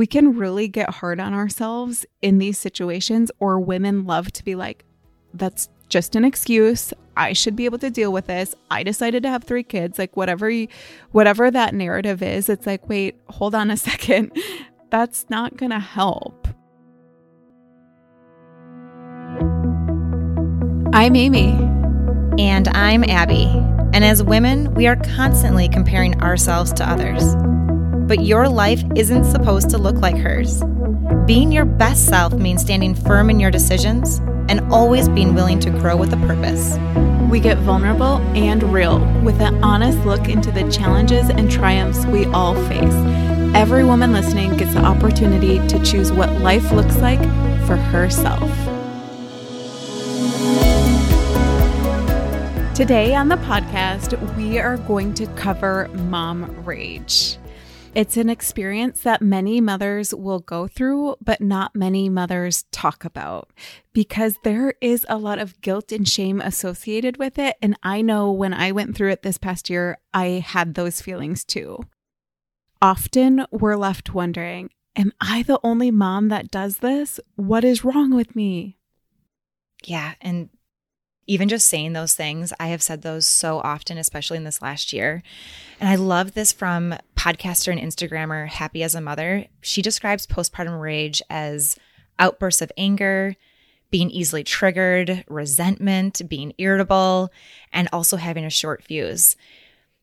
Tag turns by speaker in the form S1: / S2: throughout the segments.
S1: we can really get hard on ourselves in these situations, or women love to be like, that's just an excuse. I should be able to deal with this. I decided to have three kids. Like whatever you, whatever that narrative is, it's like, wait, hold on a second. That's not going to help. I'm Amy.
S2: And I'm Abby. And as women, we are constantly comparing ourselves to others. But your life isn't supposed to look like hers. Being your best self means standing firm in your decisions and always being willing to grow with a purpose.
S1: We get vulnerable and real with an honest look into the challenges and triumphs we all face. Every woman listening gets the opportunity to choose what life looks like for herself. Today on the podcast, we are going to cover mom rage. It's an experience that many mothers will go through, but not many mothers talk about because there is a lot of guilt and shame associated with it. And I know when I went through it this past year, I had those feelings too. Often we're left wondering, Am I the only mom that does this? What is wrong with me?
S2: Yeah. And even just saying those things, I have said those so often, especially in this last year. And I love this from podcaster and Instagrammer Happy as a Mother. She describes postpartum rage as outbursts of anger, being easily triggered, resentment, being irritable, and also having a short fuse.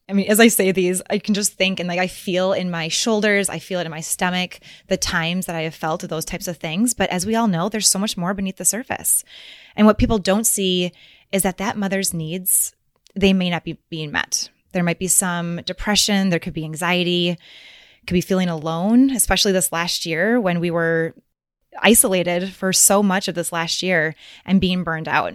S2: I mean, as I say these, I can just think and like I feel in my shoulders, I feel it in my stomach, the times that I have felt those types of things. But as we all know, there's so much more beneath the surface. And what people don't see is that that mother's needs, they may not be being met. There might be some depression, there could be anxiety, could be feeling alone, especially this last year when we were isolated for so much of this last year and being burned out.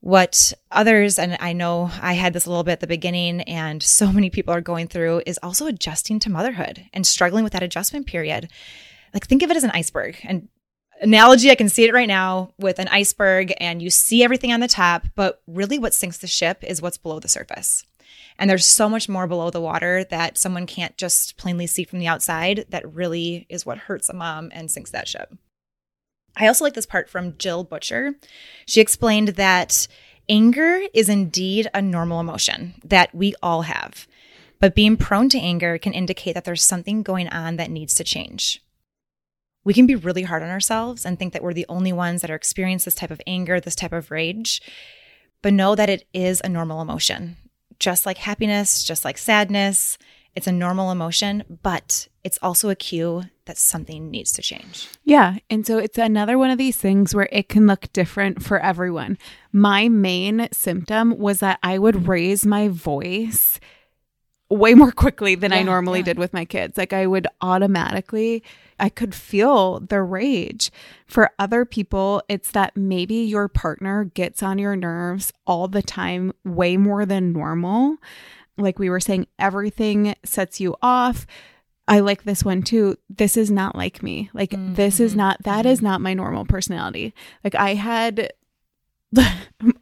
S2: What others, and I know I had this a little bit at the beginning, and so many people are going through, is also adjusting to motherhood and struggling with that adjustment period. Like, think of it as an iceberg. And analogy, I can see it right now with an iceberg, and you see everything on the top, but really what sinks the ship is what's below the surface. And there's so much more below the water that someone can't just plainly see from the outside that really is what hurts a mom and sinks that ship. I also like this part from Jill Butcher. She explained that anger is indeed a normal emotion that we all have, but being prone to anger can indicate that there's something going on that needs to change we can be really hard on ourselves and think that we're the only ones that are experiencing this type of anger, this type of rage. But know that it is a normal emotion. Just like happiness, just like sadness, it's a normal emotion, but it's also a cue that something needs to change.
S1: Yeah. And so it's another one of these things where it can look different for everyone. My main symptom was that I would raise my voice way more quickly than yeah, I normally yeah. did with my kids. Like I would automatically I could feel the rage. For other people, it's that maybe your partner gets on your nerves all the time, way more than normal. Like we were saying, everything sets you off. I like this one too. This is not like me. Like, mm-hmm. this is mm-hmm. not, that is mm-hmm. not my normal personality. Like, I had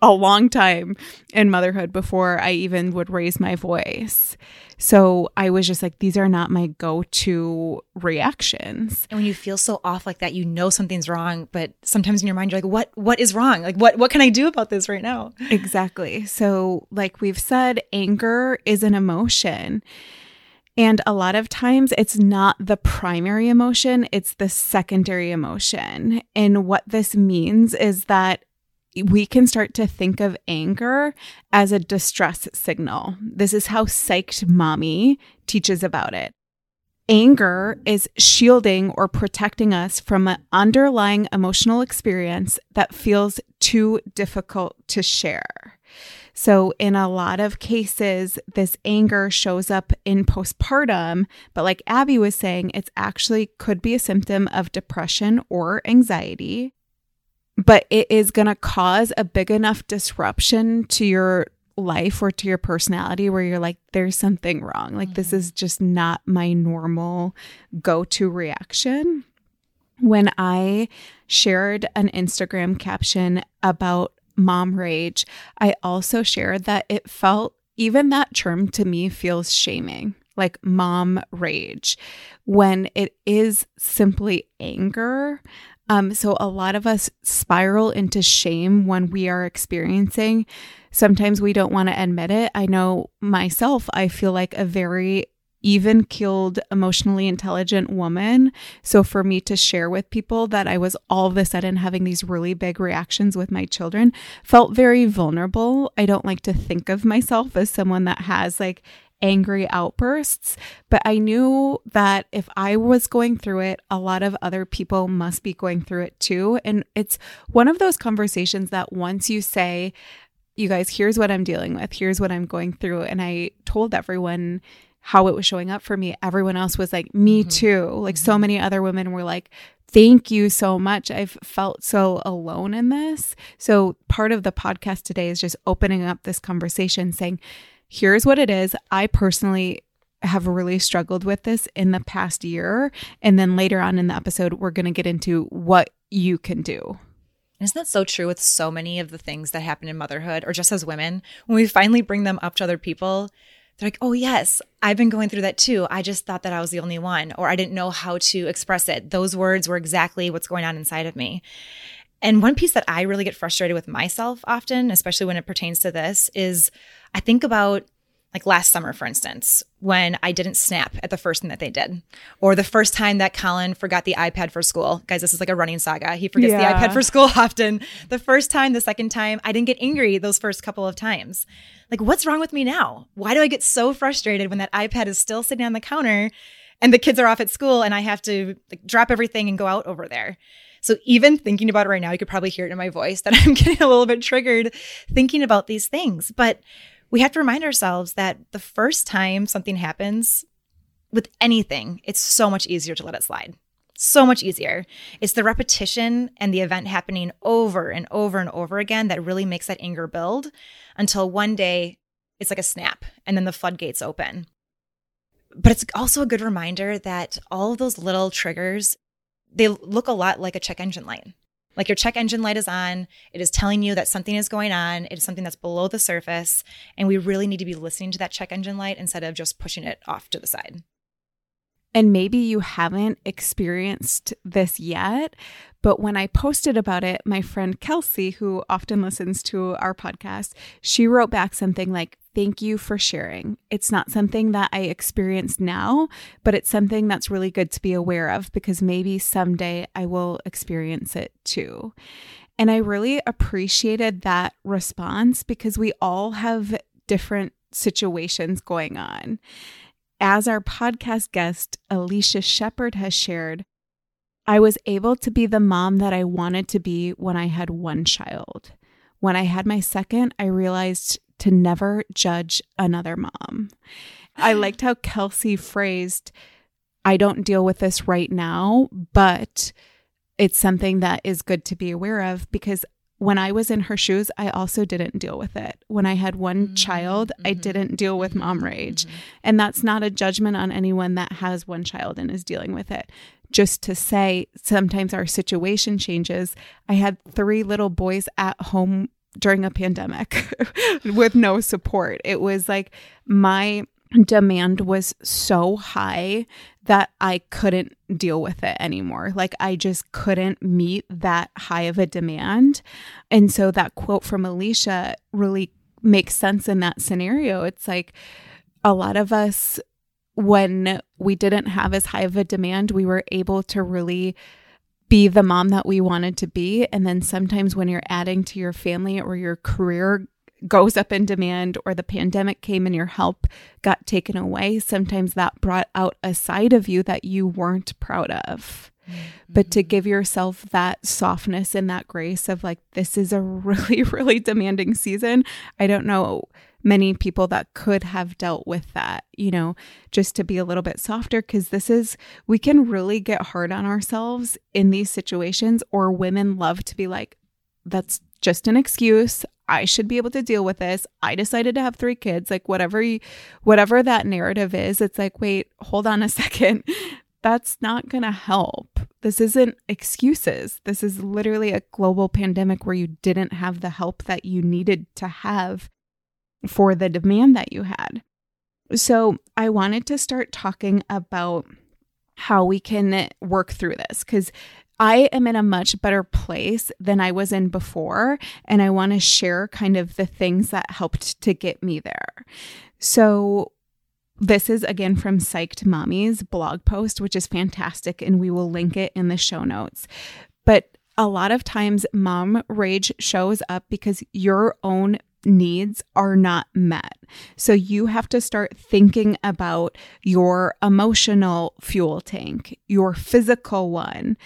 S1: a long time in motherhood before I even would raise my voice. So I was just like, these are not my go to reactions.
S2: And when you feel so off like that, you know something's wrong, but sometimes in your mind, you're like, what, what is wrong? Like, what, what can I do about this right now?
S1: Exactly. So, like we've said, anger is an emotion. And a lot of times it's not the primary emotion, it's the secondary emotion. And what this means is that we can start to think of anger as a distress signal. This is how Psyched Mommy teaches about it. Anger is shielding or protecting us from an underlying emotional experience that feels too difficult to share. So, in a lot of cases, this anger shows up in postpartum, but like Abby was saying, it's actually could be a symptom of depression or anxiety but it is going to cause a big enough disruption to your life or to your personality where you're like, there's something wrong. Like, mm-hmm. this is just not my normal go to reaction. When I shared an Instagram caption about mom rage, I also shared that it felt, even that term to me feels shaming. like mom rage when it is simply anger. Um, so a lot of us spiral into shame when we are experiencing. Sometimes we don't want to admit it. I know myself, I feel like a very even keeled, emotionally intelligent woman. So for me to share with people that I was all of a sudden having these really big reactions with my children felt very vulnerable. I don't like to think of myself as someone that has like angry outbursts, but I knew that if I was going through it, a lot of other people must be going through it too. And it's one of those conversations that once you say, you guys, here's what I'm dealing with, here's what I'm going through. And I told everyone how it was showing up for me. Everyone else was like, me mm-hmm. too. Like so mm-hmm. many other women were like, thank you so much. I've felt so alone in this. So part of the podcast today is just opening up this conversation saying, here's what it is. I personally have really struggled with this in the past year. And then later on in the episode, we're going to get into what you can do.
S2: Isn't that so true with so many of the things that happen in motherhood or just as women? When we finally bring them up to other people, they're like, oh, yes, I've been going through that too. I just thought that I was the only one, or I didn't know how to express it. Those words were exactly what's going on inside of me. And one piece that I really get frustrated with myself often, especially when it pertains to this, is I think about like last summer, for instance, when I didn't snap at the first thing that they did, or the first time that Colin forgot the iPad for school. Guys, this is like a running saga. He forgets yeah. the iPad for school often. The first time, the second time, I didn't get angry those first couple of times. Like, what's wrong with me now? Why do I get so frustrated when that iPad is still sitting on the counter and the kids are off at school and I have to like, drop everything and go out over there? So even thinking about it right now, you could probably hear it in my voice that I'm getting a little bit triggered thinking about these things. But we have to remind ourselves that the first time something happens with anything, it's so much easier to let it slide. So much easier. It's the repetition and the event happening over and over and over again that really makes that anger build until one day it's like a snap and then the floodgates open. But it's also a good reminder that all of those little triggers, they look a lot like a check engine light. Like your check engine light is on, it is telling you that something is going on, it is something that's below the surface, and we really need to be listening to that check engine light instead of just pushing it off to the side.
S1: And maybe you haven't experienced this yet, but when I posted about it, my friend Kelsey, who often listens to our podcast, she wrote back something like, Thank you for sharing. It's not something that I experience now, but it's something that's really good to be aware of because maybe someday I will experience it too. And I really appreciated that response because we all have different situations going on. As our podcast guest, Alicia Shepard, has shared, I was able to be the mom that I wanted to be when I had one child. When I had my second, I realized to never judge another mom. I liked how Kelsey phrased, I don't deal with this right now, but it's something that is good to be aware of because when I was in her shoes, I also didn't deal with it. When I had one mm-hmm. child, I mm-hmm. didn't deal with mom rage. Mm-hmm. And that's not a judgment on anyone that has one child and is dealing with it. Just to say, sometimes our situation changes. I had three little boys at home during a pandemic with no support. It was like my demand was so high that I couldn't deal with it anymore. Like I just couldn't meet that high of a demand. And so that quote from Alicia really makes sense in that scenario. It's like a lot of us when we didn't have as high of a demand, we were able to really be the mom that we wanted to be. And then sometimes when you're adding to your family or your career goes up in demand or the pandemic came and your help got taken away, sometimes that brought out a side of you that you weren't proud of. Mm-hmm. But to give yourself that softness and that grace of like, this is a really, really demanding season. I don't know many people that could have dealt with that, you know, just to be a little bit softer. Cause this is, we can really get hard on ourselves in these situations, or women love to be like, that's just an excuse. I should be able to deal with this. I decided to have three kids. Like whatever you, whatever that narrative is, it's like, wait, hold on a second. That's not going to help. This isn't excuses. This is literally a global pandemic where you didn't have the help that you needed to have for the demand that you had. So, I wanted to start talking about how we can work through this because I am in a much better place than I was in before. And I want to share kind of the things that helped to get me there. So, this is again from Psyched Mommy's blog post, which is fantastic, and we will link it in the show notes. But a lot of times, mom rage shows up because your own needs are not met. So you have to start thinking about your emotional fuel tank, your physical one.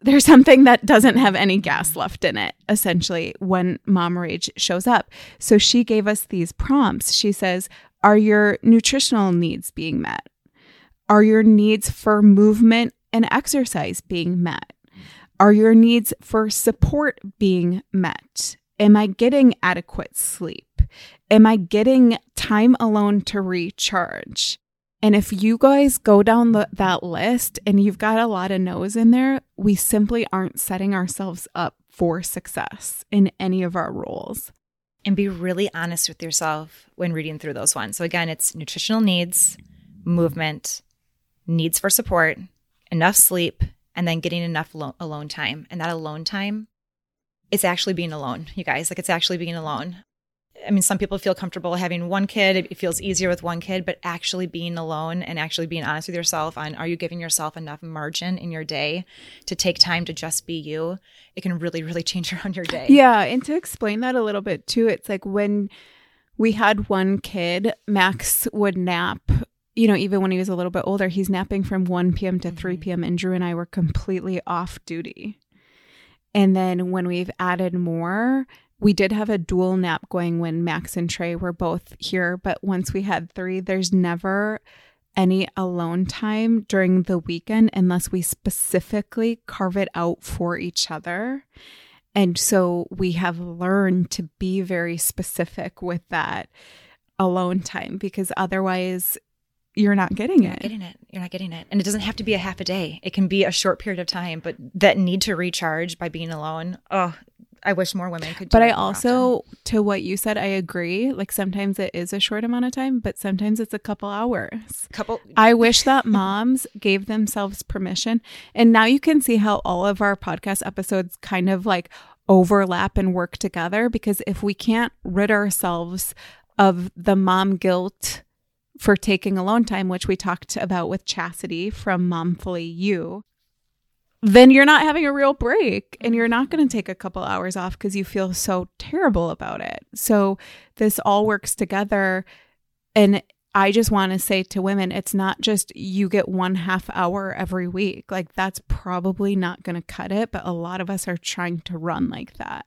S1: There's something that doesn't have any gas left in it, essentially, when mom rage shows up. So she gave us these prompts. She says, Are your nutritional needs being met? Are your needs for movement and exercise being met? Are your needs for support being met? Am I getting adequate sleep? Am I getting time alone to recharge? And if you guys go down the, that list and you've got a lot of no's in there, we simply aren't setting ourselves up for success in any of our roles.
S2: And be really honest with yourself when reading through those ones. So, again, it's nutritional needs, movement, needs for support, enough sleep, and then getting enough lo- alone time. And that alone time it's actually being alone, you guys. Like it's actually being alone. I mean, some people feel comfortable having one kid. It feels easier with one kid, but actually being alone and actually being honest with yourself on are you giving yourself enough margin in your day to take time to just be you? It can really, really change around your day.
S1: Yeah. And to explain that a little bit too, it's like when we had one kid, Max would nap. You know, even when he was a little bit older, he's napping from 1 p.m. to 3 mm-hmm. p.m. And Drew and I were completely off duty. And then when we've added more, we did have a dual nap going when Max and Trey were both here. But once we had three, there's never any alone time during the weekend unless we specifically carve it out for each other. And so we have learned to be very specific with that alone time because otherwise you're not getting
S2: you're
S1: it.
S2: Not getting it. You're not getting it. And it doesn't have to be a half a day. It can be a short period of time, but that need to recharge by being alone. Oh, I wish more women could.
S1: but I also, often. to what you said, I agree. Like sometimes it is a short amount of time, but sometimes it's a couple hours.
S2: Couple.
S1: I wish that moms gave themselves permission. And now you can see how all of our podcast episodes kind of like overlap and work together because if we can't rid ourselves of the mom guilt for taking alone time, which we talked about with Chastity from Momfully You, then you're not having a real break and you're not going to take a couple hours off because you feel so terrible about it. So this all works together. And I just want to say to women, it's not just you get one half hour every week. Like that's probably not going to cut it, but a lot of us are trying to run like that.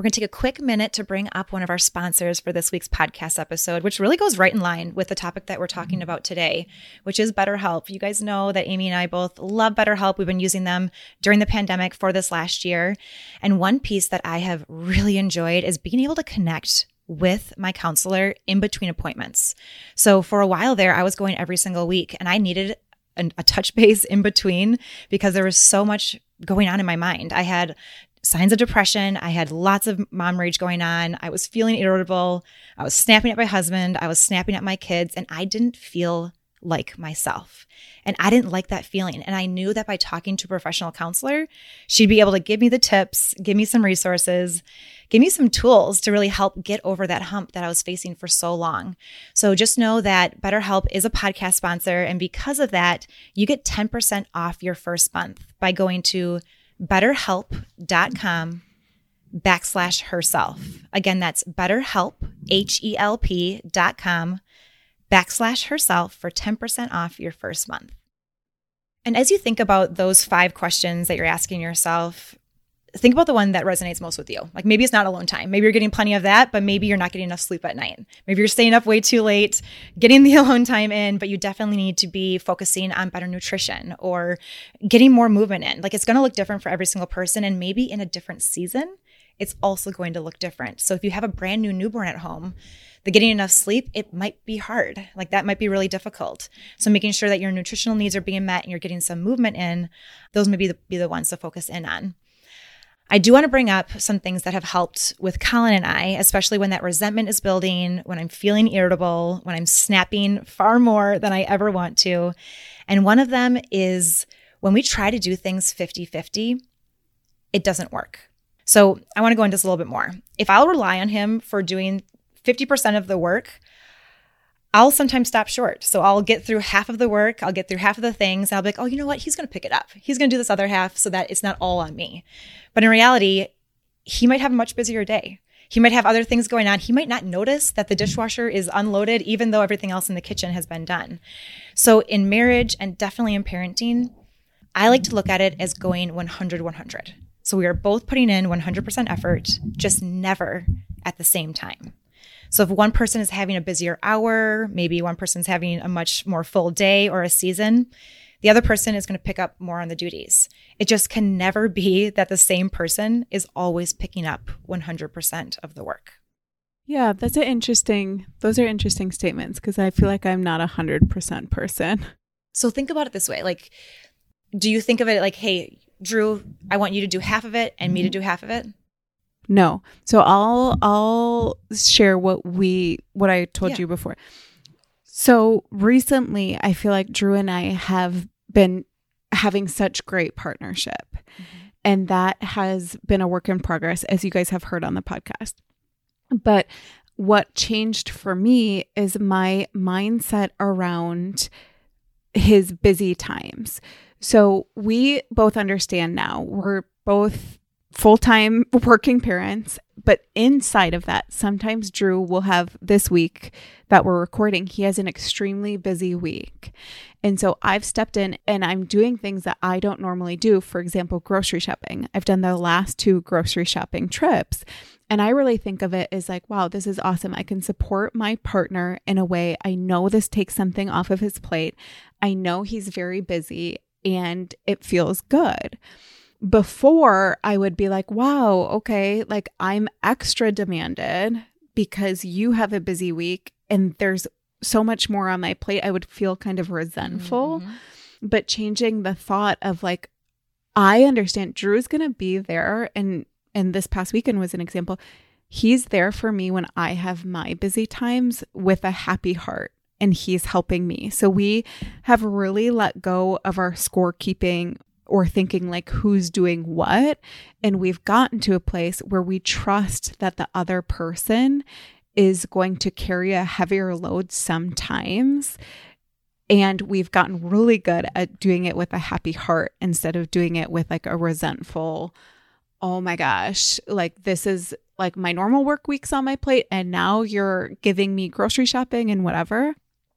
S2: We're going to take a quick minute to bring up one of our sponsors for this week's podcast episode, which really goes right in line with the topic that we're talking mm-hmm. about today, which is BetterHelp. You guys know that Amy and I both love BetterHelp. We've been using them during the pandemic for this last year. And one piece that I have really enjoyed is being able to connect with my counselor in between appointments. So for a while there, I was going every single week and I needed a touch base in between because there was so much going on in my mind. I had signs of depression. I had lots of mom rage going on. I was feeling irritable. I was snapping at my husband. I was snapping at my kids, and I didn't feel like myself. And I didn't like that feeling. And I knew that by talking to a professional counselor, she'd be able to give me the tips, give me some resources, give me some tools to really help get over that hump that I was facing for so long. So just know that BetterHelp is a podcast sponsor. And because of that, you get 10% off your first month by going to betterhelp.com backslash herself. Again, that's betterhelp, H-E-L-P dot com backslash herself for 10% off your first month. And as you think about those five questions that you're asking yourself, think about the one that resonates most with you. Like maybe it's not alone time. Maybe you're getting plenty of that, but maybe you're not getting enough sleep at night. Maybe you're staying up way too late, getting the alone time in, but you definitely need to be focusing on better nutrition or getting more movement in. Like it's going to look different for every single person and maybe in a different season, it's also going to look different. So if you have a brand new newborn at home, the getting enough sleep, it might be hard. Like that might be really difficult. So making sure that your nutritional needs are being met and you're getting some movement in, those may be the, be the ones to focus in on. I do want to bring up some things that have helped with Colin and I, especially when that resentment is building, when I'm feeling irritable, when I'm snapping far more than I ever want to. And one of them is when we try to do things 50 50, it doesn't work. So I want to go into this a little bit more. If I'll rely on him for doing 50% of the work, I'll sometimes stop short. So I'll get through half of the work, I'll get through half of the things. I'll be like, oh, you know what? He's going to pick it up. He's going to do this other half so that it's not all on me. But in reality, he might have a much busier day. He might have other things going on. He might not notice that the dishwasher is unloaded, even though everything else in the kitchen has been done. So in marriage and definitely in parenting, I like to look at it as going 100 100. So we are both putting in 100% effort, just never at the same time. So if one person is having a busier hour, maybe one person's having a much more full day or a season, the other person is going to pick up more on the duties. It just can never be that the same person is always picking up 100% of the work.
S1: Yeah, that's an interesting, those are interesting statements because I feel like I'm not a 100% person.
S2: So think about it this way like, do you think of it like, hey, Drew, I want you to do half of it and me to mm-hmm. do half of it?
S1: No. So I'll I'll share what we what I told yeah. you before. So recently I feel like Drew and I have been having such great partnership. Mm-hmm. And that has been a work in progress as you guys have heard on the podcast. But what changed for me is my mindset around his busy times. So we both understand now. We're both full time working parents. But inside of that, sometimes Drew will have this week that we're recording, he has an extremely busy week. And so I've stepped in and I'm doing things that I don't normally do. For example, grocery shopping. I've done the last two grocery shopping trips. And I really think of it as like, wow, this is awesome. I can support my partner in a way. I know this takes something off of his plate. I know he's very busy and it feels good. Before I would be like, wow, okay, like I'm extra demanded because you have a busy week and there's so much more on my plate. I would feel kind of resentful. Mm-hmm. But changing the thought of like, I understand Drew's going to be there. And, and this past weekend was an example. He's there for me when I have my busy times with a happy heart and he's helping me. So we have really let go of our scorekeeping or thinking like who's doing what. And we've gotten to a place where we trust that the other person is going to carry a heavier load sometimes. And we've gotten really good at doing it with a happy heart instead of doing it with like a resentful, oh my gosh, like this is like my normal work weeks on my plate. And now you're giving me grocery shopping and whatever.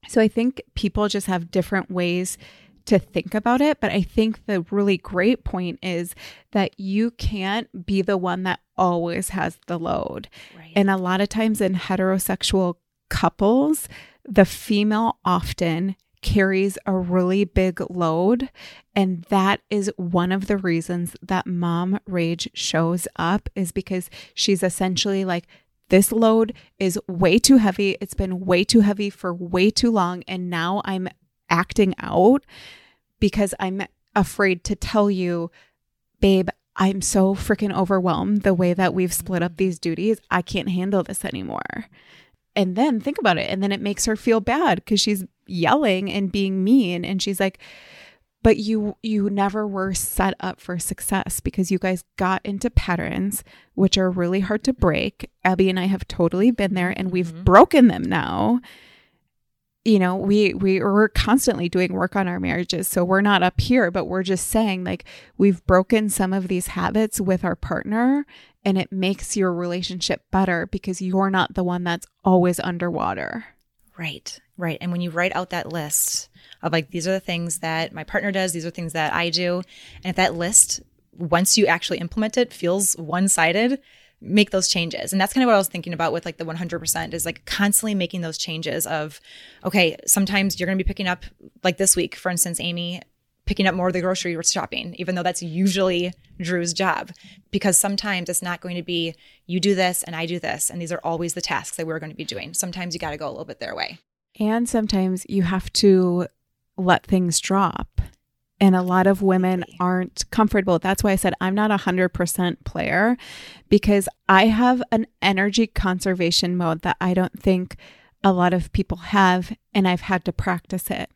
S1: So I think people just have different ways to think about it. But I think the really great point is that you can't be the one that always has the load. Right. And a lot of times in heterosexual couples, the female often carries a really big load. And that is one of the reasons that mom rage shows up, is because she's essentially like, this load is way too heavy. It's been way too heavy for way too long. And now I'm acting out because I'm afraid to tell you, babe, I'm so freaking overwhelmed the way that we've split up these duties. I can't handle this anymore. And then think about it. And then it makes her feel bad because she's yelling and being mean. And she's like, but you you never were set up for success because you guys got into patterns which are really hard to break abby and i have totally been there and we've mm-hmm. broken them now you know we we we're constantly doing work on our marriages. So we're not up here but we're just saying like we've broken some of these habits with our partner and it makes your relationship better because you're not the one that's always underwater.
S2: Right. Right. And when you write out that list of like, these are the things that my partner does, these are things that I do. And if that list, once you actually implement it, feels one sided, make those changes. And that's kind of what I was thinking about with like the 100% is like constantly making those changes of, okay, sometimes you're going to be picking up, like this week, for instance, Amy, picking up more of the grocery shopping, even though that's usually Drew's job. Because sometimes it's not going to be you do this and I do this. And these are always the tasks that we're going to be doing. Sometimes you got to go a little bit their way.
S1: And sometimes you have to let things drop And a lot of women aren't comfortable. That's why I said I'm not a 100% player because I have an energy conservation mode that I don't think a lot of people have, and I've had to practice it.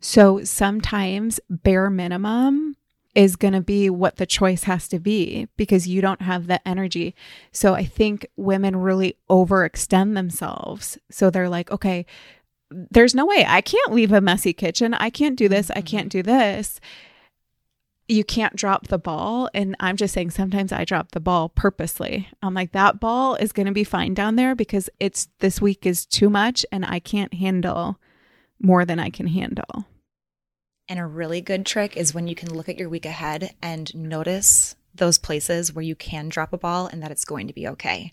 S1: So sometimes bare minimum is going to be what the choice has to be because you don't have the energy. So I think women really overextend themselves. So they're like, okay, there's no way I can't leave a messy kitchen. I can't do this. I can't mm-hmm. do this. You can't drop the ball. And I'm just saying, sometimes I drop the ball purposely. I'm like, that ball is going to be fine down there because it's this week is too much and I can't handle more than I can handle.
S2: And a really good trick is when you can look at your week ahead and notice those places where you can drop a ball and that it's going to be okay.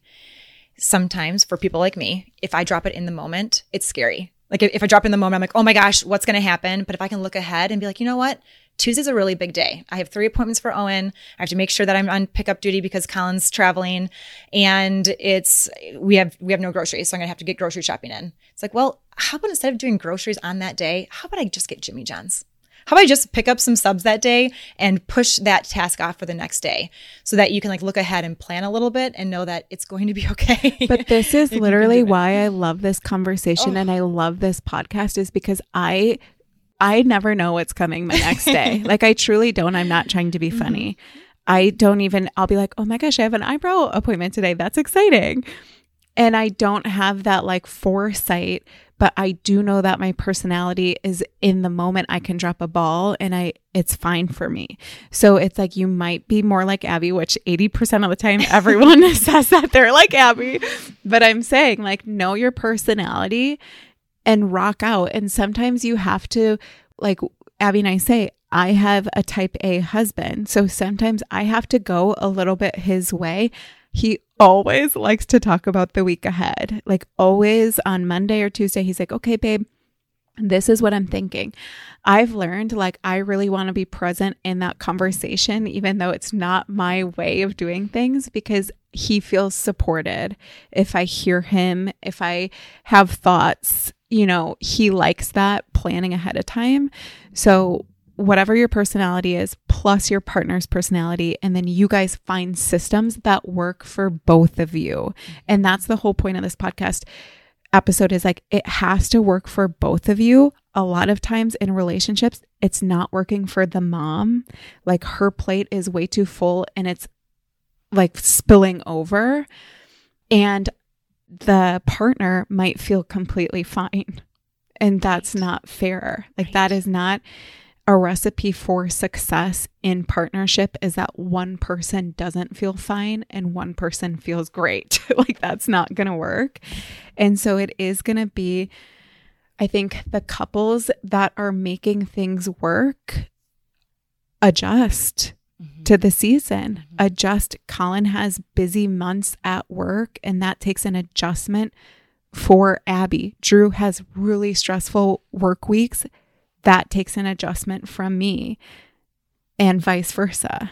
S2: Sometimes for people like me, if I drop it in the moment, it's scary. Like if I drop in the moment, I'm like, oh my gosh, what's going to happen? But if I can look ahead and be like, you know what? Tuesday's a really big day. I have three appointments for Owen. I have to make sure that I'm on pickup duty because Colin's traveling and it's we have we have no groceries, so I'm gonna have to get grocery shopping in. It's like, well, how about instead of doing groceries on that day, how about I just get Jimmy John's? How about I just pick up some subs that day and push that task off for the next day so that you can like look ahead and plan a little bit and know that it's going to be okay.
S1: But this is literally why I love this conversation oh. and I love this podcast is because I I never know what's coming my next day. like I truly don't. I'm not trying to be mm-hmm. funny. Mm-hmm. I don't even I'll be like, "Oh my gosh, I have an eyebrow appointment today. That's exciting." And I don't have that like foresight but I do know that my personality is in the moment I can drop a ball and I it's fine for me. So it's like you might be more like Abby, which 80% of the time everyone says that they're like Abby. But I'm saying like know your personality and rock out. And sometimes you have to like Abby and I say, I have a type A husband. So sometimes I have to go a little bit his way he always likes to talk about the week ahead. Like always on Monday or Tuesday, he's like, okay, babe, this is what I'm thinking. I've learned like I really want to be present in that conversation, even though it's not my way of doing things, because he feels supported. If I hear him, if I have thoughts, you know, he likes that planning ahead of time. So whatever your personality is plus your partner's personality and then you guys find systems that work for both of you. And that's the whole point of this podcast episode is like it has to work for both of you. A lot of times in relationships it's not working for the mom. Like her plate is way too full and it's like spilling over. And the partner might feel completely fine. And that's not fair. Like right. that is not a recipe for success in partnership is that one person doesn't feel fine and one person feels great. like that's not going to work. And so it is going to be, I think, the couples that are making things work adjust mm-hmm. to the season, mm-hmm. adjust. Colin has busy months at work, and that takes an adjustment for Abby. Drew has really stressful work weeks that takes an adjustment from me and vice versa.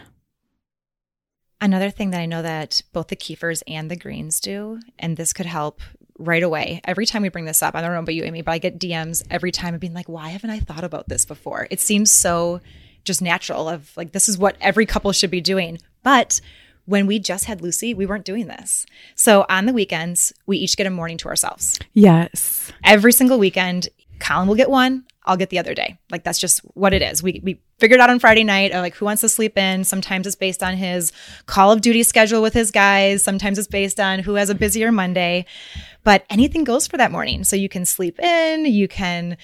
S2: Another thing that I know that both the Kiefers and the Greens do, and this could help right away. Every time we bring this up, I don't know about you, Amy, but I get DMs every time of being like, why haven't I thought about this before? It seems so just natural of like, this is what every couple should be doing. But when we just had Lucy, we weren't doing this. So on the weekends, we each get a morning to ourselves.
S1: Yes.
S2: Every single weekend, Colin will get one, I'll get the other day. Like that's just what it is. We we figured out on Friday night uh, like who wants to sleep in. Sometimes it's based on his Call of Duty schedule with his guys. Sometimes it's based on who has a busier Monday. But anything goes for that morning. So you can sleep in, you can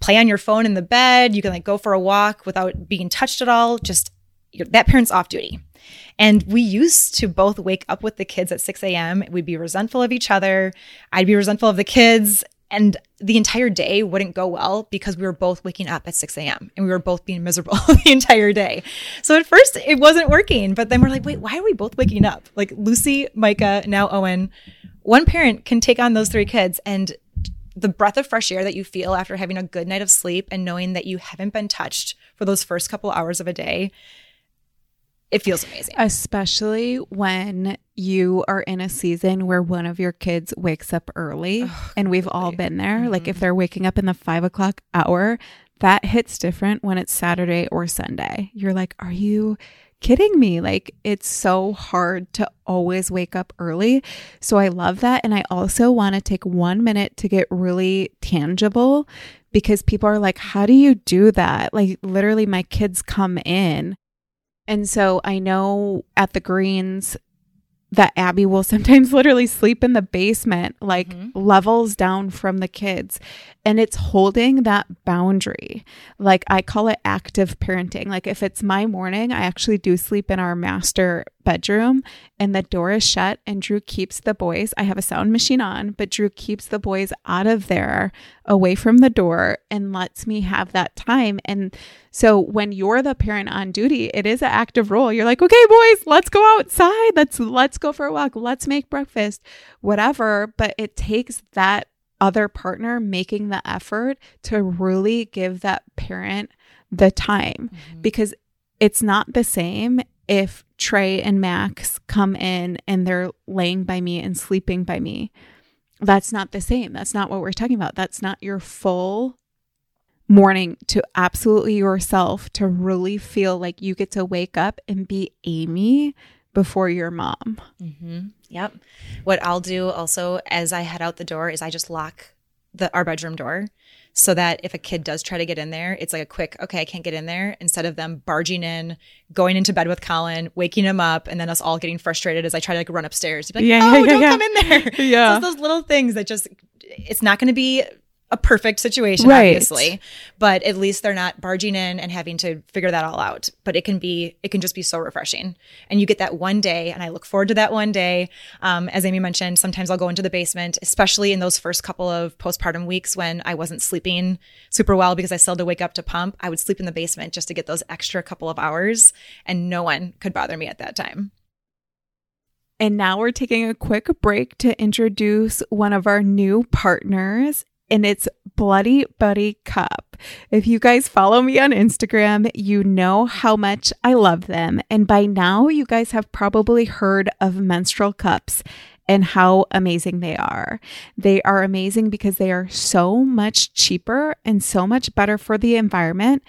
S2: play on your phone in the bed, you can like go for a walk without being touched at all. Just that parent's off duty. And we used to both wake up with the kids at 6 a.m. We'd be resentful of each other. I'd be resentful of the kids. And the entire day wouldn't go well because we were both waking up at 6 a.m. and we were both being miserable the entire day. So at first it wasn't working, but then we're like, wait, why are we both waking up? Like Lucy, Micah, now Owen. One parent can take on those three kids and the breath of fresh air that you feel after having a good night of sleep and knowing that you haven't been touched for those first couple hours of a day it feels amazing.
S1: Especially when you are in a season where one of your kids wakes up early, oh, and we've all been there. Mm-hmm. Like if they're waking up in the five o'clock hour, that hits different when it's Saturday or Sunday. You're like, are you kidding me? Like, it's so hard to always wake up early. So I love that. And I also want to take one minute to get really tangible because people are like, how do you do that? Like, literally, my kids come in. And so I know at the Greens, that Abby will sometimes literally sleep in the basement, like mm-hmm. levels down from the kids. And it's holding that boundary. Like I call it active parenting. Like if it's my morning, I actually do sleep in our master bedroom and the door is shut and Drew keeps the boys. I have a sound machine on, but Drew keeps the boys out of there, away from the door and lets me have that time. And so when you're the parent on duty, it is an active role. You're like, "Okay, boys, let's go outside. Let's let's go for a walk. Let's make breakfast." Whatever, but it takes that other partner making the effort to really give that parent the time mm-hmm. because it's not the same if Trey and Max come in and they're laying by me and sleeping by me. That's not the same. That's not what we're talking about. That's not your full morning to absolutely yourself to really feel like you get to wake up and be Amy before your mom.
S2: Mm-hmm. Yep. What I'll do also as I head out the door is I just lock the our bedroom door so that if a kid does try to get in there, it's like a quick, okay, I can't get in there instead of them barging in, going into bed with Colin, waking him up, and then us all getting frustrated as I try to like run upstairs. Like, yeah, oh, yeah, don't yeah. come in there. Yeah. So those little things that just, it's not going to be a perfect situation, right. obviously, but at least they're not barging in and having to figure that all out. But it can be, it can just be so refreshing. And you get that one day, and I look forward to that one day. Um, as Amy mentioned, sometimes I'll go into the basement, especially in those first couple of postpartum weeks when I wasn't sleeping super well because I still had to wake up to pump. I would sleep in the basement just to get those extra couple of hours, and no one could bother me at that time.
S1: And now we're taking a quick break to introduce one of our new partners and it's Bloody Buddy Cup. If you guys follow me on Instagram, you know how much I love them. And by now, you guys have probably heard of menstrual cups and how amazing they are. They are amazing because they are so much cheaper and so much better for the environment,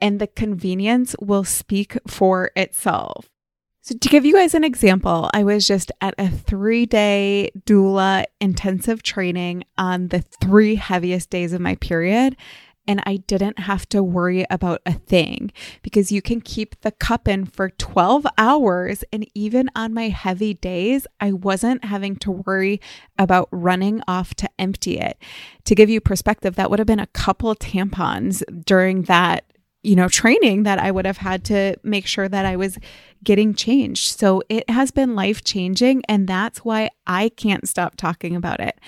S1: and the convenience will speak for itself. So, to give you guys an example, I was just at a three day doula intensive training on the three heaviest days of my period. And I didn't have to worry about a thing because you can keep the cup in for 12 hours. And even on my heavy days, I wasn't having to worry about running off to empty it. To give you perspective, that would have been a couple tampons during that you know, training that I would have had to make sure that I was getting changed. So it has been life changing. And that's why I can't stop talking about it.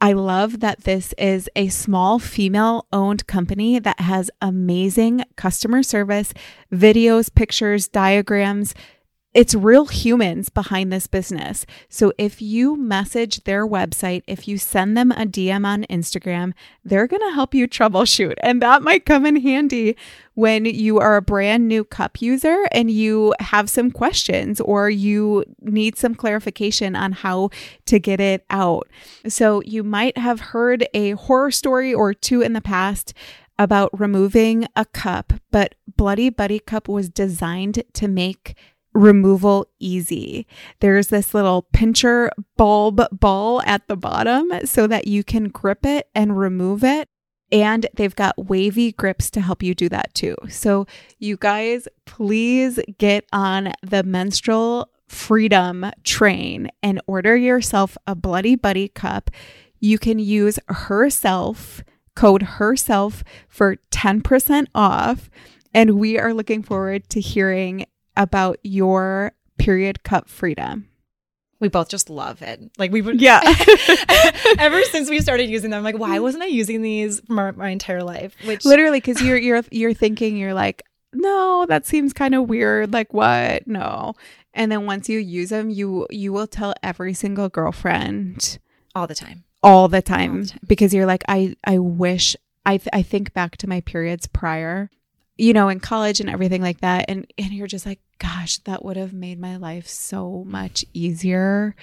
S1: I love that this is a small female owned company that has amazing customer service, videos, pictures, diagrams, it's real humans behind this business. So if you message their website, if you send them a DM on Instagram, they're going to help you troubleshoot. And that might come in handy when you are a brand new cup user and you have some questions or you need some clarification on how to get it out. So you might have heard a horror story or two in the past about removing a cup, but Bloody Buddy Cup was designed to make removal easy. There's this little pincher bulb ball at the bottom so that you can grip it and remove it. And they've got wavy grips to help you do that too. So, you guys, please get on the menstrual freedom train and order yourself a Bloody Buddy cup. You can use herself, code herself for 10% off. And we are looking forward to hearing about your period cup freedom?
S2: We both just love it. Like we've been,
S1: yeah.
S2: ever since we started using them, I'm like, why wasn't I using these my, my entire life?
S1: Which literally, because you're you're you're thinking, you're like, no, that seems kind of weird. Like what? No. And then once you use them, you you will tell every single girlfriend
S2: all the time,
S1: all the time, all the time. because you're like, I I wish I th- I think back to my periods prior you know, in college and everything like that. And and you're just like, gosh, that would have made my life so much easier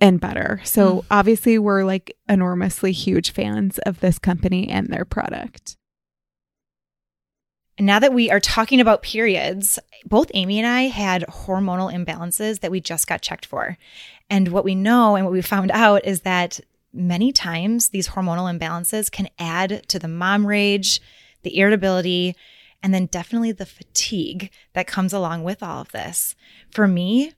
S1: and better. So mm. obviously we're like enormously huge fans of this company and their product.
S2: And now that we are talking about periods, both Amy and I had hormonal imbalances that we just got checked for. And what we know and what we found out is that many times these hormonal imbalances can add to the mom rage, the irritability, and then definitely the fatigue that comes along with all of this. For me,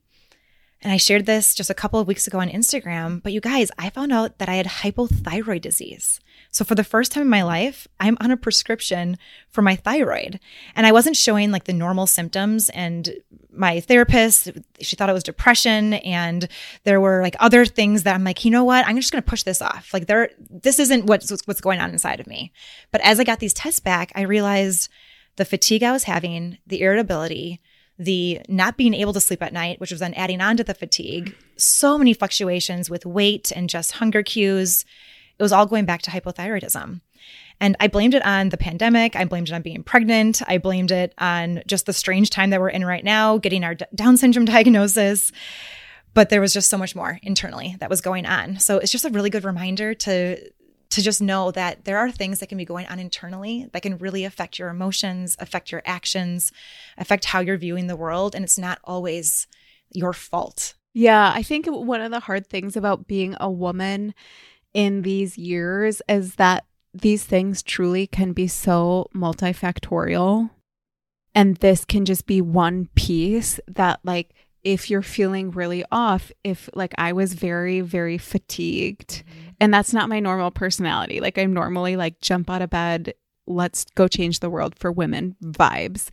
S2: and I shared this just a couple of weeks ago on Instagram, but you guys, I found out that I had hypothyroid disease. So for the first time in my life, I'm on a prescription for my thyroid. And I wasn't showing like the normal symptoms and my therapist, she thought it was depression and there were like other things that I'm like, you know what? I'm just going to push this off. Like there this isn't what's what's going on inside of me. But as I got these tests back, I realized the fatigue I was having, the irritability, the not being able to sleep at night, which was then adding on to the fatigue, so many fluctuations with weight and just hunger cues. It was all going back to hypothyroidism. And I blamed it on the pandemic. I blamed it on being pregnant. I blamed it on just the strange time that we're in right now, getting our Down syndrome diagnosis. But there was just so much more internally that was going on. So it's just a really good reminder to to just know that there are things that can be going on internally that can really affect your emotions, affect your actions, affect how you're viewing the world. And it's not always your fault.
S1: Yeah, I think one of the hard things about being a woman in these years is that these things truly can be so multifactorial. And this can just be one piece that, like, if you're feeling really off, if like I was very, very fatigued, mm-hmm. And that's not my normal personality. Like, I'm normally like jump out of bed, let's go change the world for women vibes.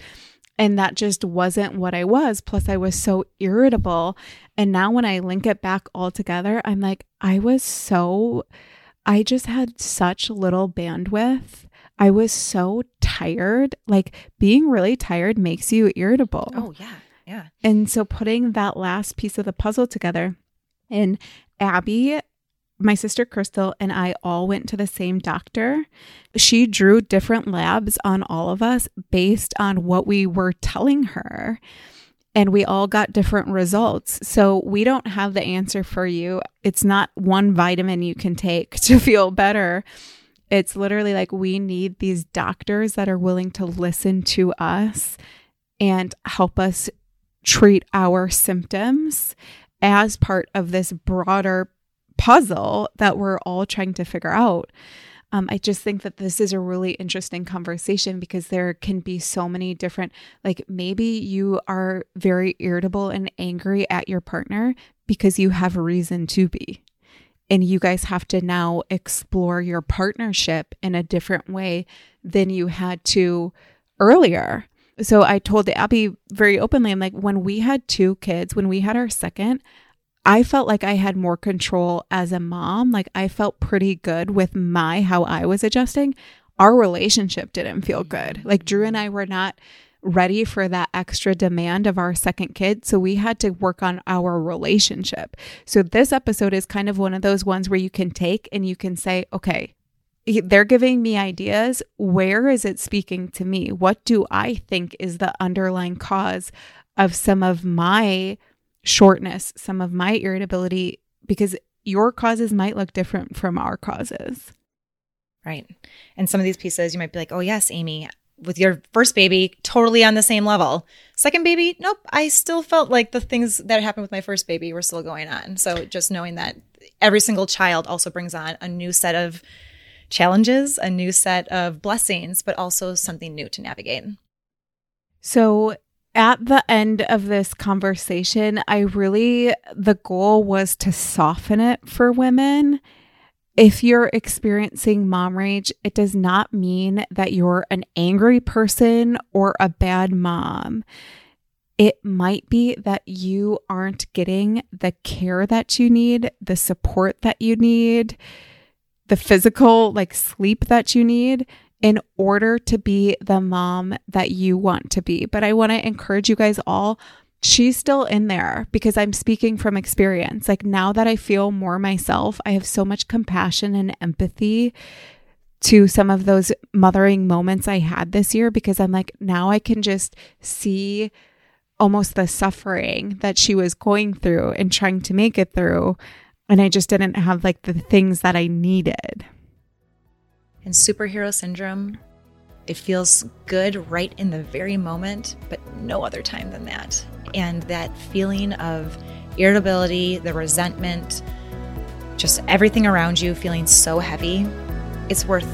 S1: And that just wasn't what I was. Plus, I was so irritable. And now, when I link it back all together, I'm like, I was so, I just had such little bandwidth. I was so tired. Like, being really tired makes you irritable.
S2: Oh, yeah. Yeah.
S1: And so putting that last piece of the puzzle together, and Abby, my sister Crystal, and I all went to the same doctor. She drew different labs on all of us based on what we were telling her. And we all got different results. So we don't have the answer for you. It's not one vitamin you can take to feel better. It's literally like we need these doctors that are willing to listen to us and help us treat our symptoms as part of this broader puzzle that we're all trying to figure out. Um, I just think that this is a really interesting conversation because there can be so many different, like maybe you are very irritable and angry at your partner because you have a reason to be. And you guys have to now explore your partnership in a different way than you had to earlier. So I told Abby very openly, I'm like, when we had two kids, when we had our second, I felt like I had more control as a mom. Like I felt pretty good with my how I was adjusting. Our relationship didn't feel good. Mm-hmm. Like Drew and I were not ready for that extra demand of our second kid. So we had to work on our relationship. So this episode is kind of one of those ones where you can take and you can say, okay, they're giving me ideas. Where is it speaking to me? What do I think is the underlying cause of some of my shortness, some of my irritability? Because your causes might look different from our causes.
S2: Right. And some of these pieces you might be like, oh, yes, Amy, with your first baby, totally on the same level. Second baby, nope, I still felt like the things that happened with my first baby were still going on. So just knowing that every single child also brings on a new set of challenges, a new set of blessings, but also something new to navigate.
S1: So, at the end of this conversation, I really, the goal was to soften it for women. If you're experiencing mom rage, it does not mean that you're an angry person or a bad mom. It might be that you aren't getting the care that you need, the support that you need the physical like sleep that you need in order to be the mom that you want to be. But I want to encourage you guys all she's still in there because I'm speaking from experience. Like now that I feel more myself, I have so much compassion and empathy to some of those mothering moments I had this year because I'm like, now I can just see almost the suffering that she was going through and trying to make it through and I just didn't have like the things that I needed.
S2: And superhero syndrome It feels good right in the very moment, but no other time than that. And that feeling of irritability, the resentment, just everything around you feeling so heavy, it's worth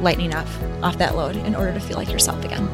S2: lightening up off that load in order to feel like yourself again.